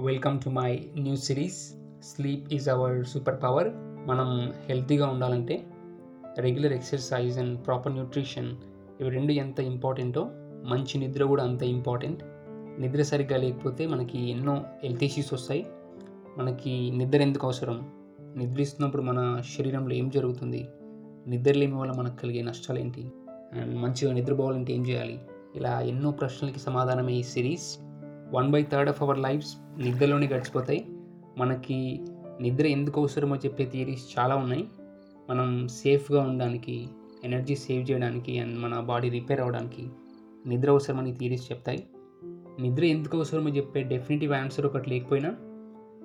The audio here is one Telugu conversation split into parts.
Welcome to my new series sleep is our super power మనం హెల్తీగా ఉండాలంటే regular exercise and proper nutrition ఇవి రెండు ఎంత ఇంపార్టెంటో మంచి నిద్ర కూడా అంత ఇంపార్టెంట్ నిద్ర సరిగ్గా లేకపోతే మనకి ఎన్నో హెల్త్ ఇష్యూస్ వస్తాయి. మనకి నిద్ర ఎందుకు అవసరం? నిద్రిస్తున్నప్పుడు మన శరీరంలో ఏం జరుగుతుంది? నిద్ర లేని వల్ల మనకు కలిగే నష్టాలు ఏంటి? అండ్ మంచిగా నిద్రపోవాలంటే ఏం చేయాలి? ఇలా ఎన్నో ప్రశ్నలకి సమాధానమే ఈ series one by third of our lives నిద్రలోనే గడిచిపోతాయి. మనకి నిద్ర ఎందుకు అవసరమో చెప్పే థియరీస్ చాలా ఉన్నాయి. మనం సేఫ్గా ఉండడానికి ఎనర్జీ సేవ్ చేయడానికి అండ్ మన బాడీ రిపేర్ అవ్వడానికి నిద్ర అవసరమని థియరీస్ చెప్తాయి. నిద్ర ఎందుకు అవసరమో చెప్పే డెఫినెటివ్ ఆన్సర్ ఒకటి లేకపోయినా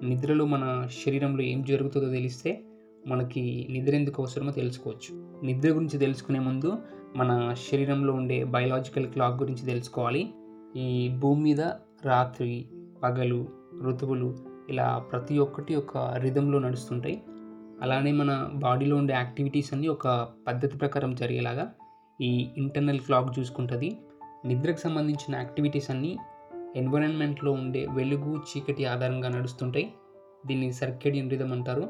నిద్రలో మన శరీరంలో ఏం జరుగుతుందో తెలిస్తే మనకి నిద్ర ఎందుకు అవసరమో తెలుసుకోవచ్చు. నిద్ర గురించి తెలుసుకునే ముందు మన శరీరంలో ఉండే బయలాజికల్ క్లాక్ గురించి తెలుసుకోవాలి. ఈ భూమి మీద రాత్రి పగలు ఋతువులు ఇలా ప్రతి ఒక్కటి ఒక రిధంలో నడుస్తుంటాయి. అలానే మన బాడీలో ఉండే యాక్టివిటీస్ అన్నీ ఒక పద్ధతి ప్రకారం జరిగేలాగా ఈ ఇంటర్నల్ క్లాక్ చూసుకుంటుంది. నిద్రకు సంబంధించిన యాక్టివిటీస్ అన్నీ ఎన్విరాన్మెంట్లో ఉండే వెలుగు చీకటి ఆధారంగా నడుస్తుంటాయి. దీన్ని సర్కేడియన్ రిధం అంటారు.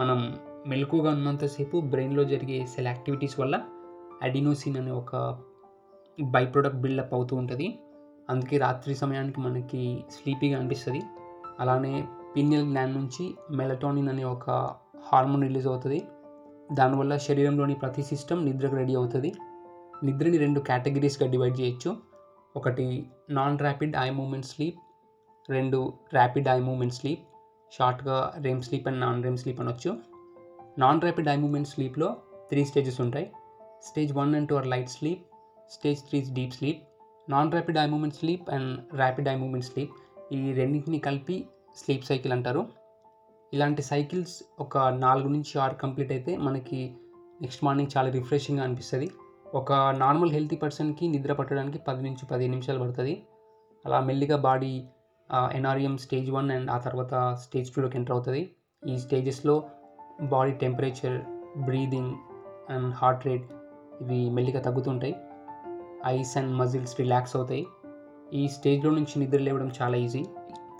మనం మెలకుగా ఉన్నంతసేపు బ్రెయిన్లో జరిగే సెల్ యాక్టివిటీస్ వల్ల అడినోసిన్ అనే ఒక బై ప్రొడక్ట్ బిల్డప్ అవుతూ ఉంటుంది. అందుకే రాత్రి సమయానికి మనకి స్లీపీగా అనిపిస్తుంది. అలానే పినియల్ గ్లాండ్ నుంచి మెలటోనిన్ అనే ఒక హార్మోన్ రిలీజ్ అవుతుంది. దానివల్ల శరీరంలోని ప్రతి సిస్టమ్ నిద్రకు రెడీ అవుతుంది. నిద్రని రెండు కేటగిరీస్గా డివైడ్ చేయొచ్చు. ఒకటి non rapid eye movement sleep రెండు ర్యాపిడ్ ఐ మూమెంట్ స్లీప్ షార్ట్గా REM sleep and non REM sleep అనొచ్చు. నాన్ ర్యాపిడ్ ఐ మూమెంట్ స్లీప్లో త్రీ స్టేజెస్ ఉంటాయి. Stage one and two are light sleep stage three deep sleep non rapid eye movement sleep and rapid eye movement sleep ఈ రెండింటిని కలిపి స్లీప్ సైకిల్ అంటారు. ఇలాంటి సైకిల్స్ ఒక నాలుగు నుంచి ఆరు కంప్లీట్ అయితే మనకి నెక్స్ట్ మార్నింగ్ చాలా రిఫ్రెషింగ్గా అనిపిస్తుంది. ఒక నార్మల్ హెల్తీ పర్సన్కి నిద్ర పట్టడానికి పది నుంచి పదిహేను నిమిషాలు పడుతుంది. అలా మెల్లిగా body NREM stage one and ఆ తర్వాత స్టేజ్ టూలోకి ఎంటర్ అవుతుంది. ఈ స్టేజెస్లో body temperature breathing and heart rate ఇవి మెల్లిగా తగ్గుతుంటాయి. ఐస్ అండ్ మజిల్స్ రిలాక్స్ అవుతాయి. ఈ స్టేజ్లో నుంచి నిద్ర లేవడం చాలా easy.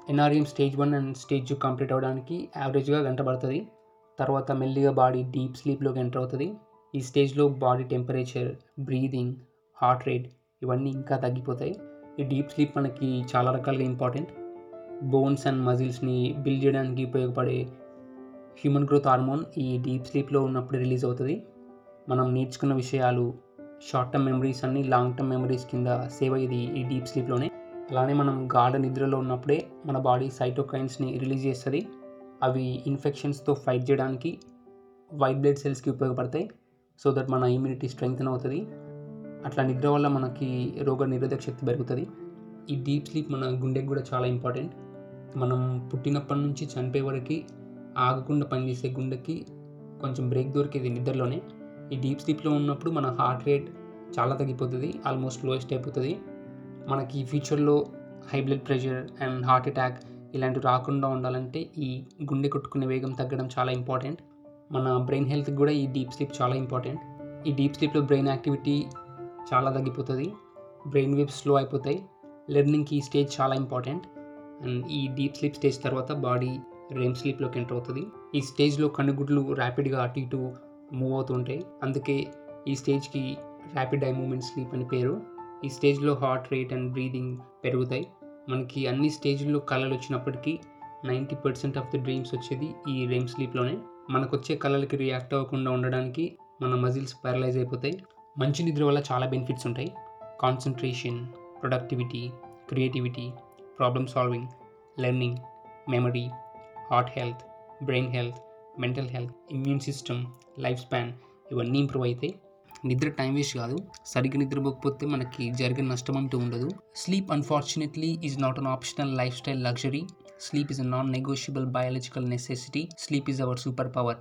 NREM stage one and stage two complete అవ్వడానికి యావరేజ్గా గంట పడుతుంది. తర్వాత మెల్లిగా బాడీ డీప్ స్లీప్లోకి ఎంటర్ అవుతుంది. ఈ స్టేజ్లో body temperature breathing heart rate ఇవన్నీ ఇంకా తగ్గిపోతాయి. ఈ డీప్ స్లీప్ మనకి చాలా రకాలుగా ఇంపార్టెంట్. బోన్స్ అండ్ మజిల్స్ని బిల్డ్ చేయడానికి ఉపయోగపడే హ్యూమన్ గ్రోత్ హార్మోన్ ఈ డీప్ స్లీప్లో ఉన్నప్పుడు రిలీజ్ అవుతుంది. మనం నేర్చుకున్న విషయాలు షార్ట్ టర్మ్ మెమరీస్ అన్ని లాంగ్ టర్మ్ మెమరీస్ కింద సేవ్ అయ్యేది ఈ డీప్ స్లీప్లోనే. అలానే మనం గాఢ నిద్రలో ఉన్నప్పుడే మన బాడీ సైటోకైన్స్ని రిలీజ్ చేస్తుంది. అవి ఇన్ఫెక్షన్స్తో ఫైట్ చేయడానికి వైట్ బ్లడ్ సెల్స్కి ఉపయోగపడతాయి. సో దట్ మన ఇమ్యూనిటీ స్ట్రెంగ్తన్ అవుతుంది. అట్లా నిద్ర వల్ల మనకి రోగ నిరోధక శక్తి పెరుగుతుంది. ఈ డీప్ స్లీప్ మన గుండెకి కూడా చాలా ఇంపార్టెంట్. మనం పుట్టినప్పటి నుంచి చనిపోయే వరకు ఆగకుండా పనిచేసే గుండెకి కొంచెం బ్రేక్ దొరికేది నిద్రలోనే. ఈ డీప్ స్లీప్లో ఉన్నప్పుడు మన హార్ట్ రేట్ చాలా తగ్గిపోతుంది ఆల్మోస్ట్ లోయెస్ట్ అయిపోతుంది. మనకి ఫ్యూచర్లో high blood pressure and heart attack ఇలాంటివి రాకుండా ఉండాలంటే ఈ గుండె కొట్టుకునే వేగం తగ్గడం చాలా ఇంపార్టెంట్. మన బ్రెయిన్ హెల్త్కి కూడా ఈ డీప్ స్లీప్ చాలా ఇంపార్టెంట్. ఈ డీప్ స్లీప్లో బ్రెయిన్ యాక్టివిటీ చాలా తగ్గిపోతుంది. బ్రెయిన్ వేవ్స్ స్లో అయిపోతాయి. లెర్నింగ్కి ఈ స్టేజ్ చాలా ఇంపార్టెంట్. అండ్ ఈ డీప్ స్లీప్ స్టేజ్ తర్వాత బాడీ రెమ్ స్లీప్లోకి ఎంటర్ అవుతుంది. ఈ స్టేజ్లో కనుగుడ్లు ర్యాపిడ్గా అటు ఇటు మూవ్ అవుతుంటాయి. అందుకే ఈ స్టేజ్కి ర్యాపిడ్ ఐ మూమెంట్ స్లీప్ అని పేరు. ఈ స్టేజ్లో హార్ట్ రేట్ అండ్ బ్రీదింగ్ పెరుగుతాయి. మనకి అన్ని స్టేజ్లో కళలు వచ్చినప్పటికీ ninety percent of the dreams వచ్చేది ఈ రెమ్ స్లీప్లోనే మనకు వచ్చే కళలకి రియాక్ట్ అవ్వకుండా ఉండడానికి మన మజిల్స్ పారలైజ్ అయిపోతాయి. మంచి నిద్ర వల్ల చాలా బెనిఫిట్స్ ఉంటాయి. Concentration productivity creativity problem solving learning memory heart health brain health mental health immune system lifespan ఇవన్నీ ఇంప్రూవ్ అవుతాయి నిద్ర టైం వేస్ట్ కాదు. సరిగ్గా నిద్రపోకపోతే మనకి జరిగిన నష్టం అంటూ ఉండదు. Sleep unfortunately is not an optional lifestyle luxury. Sleep is a non negotiable biological necessity. Sleep is our superpower.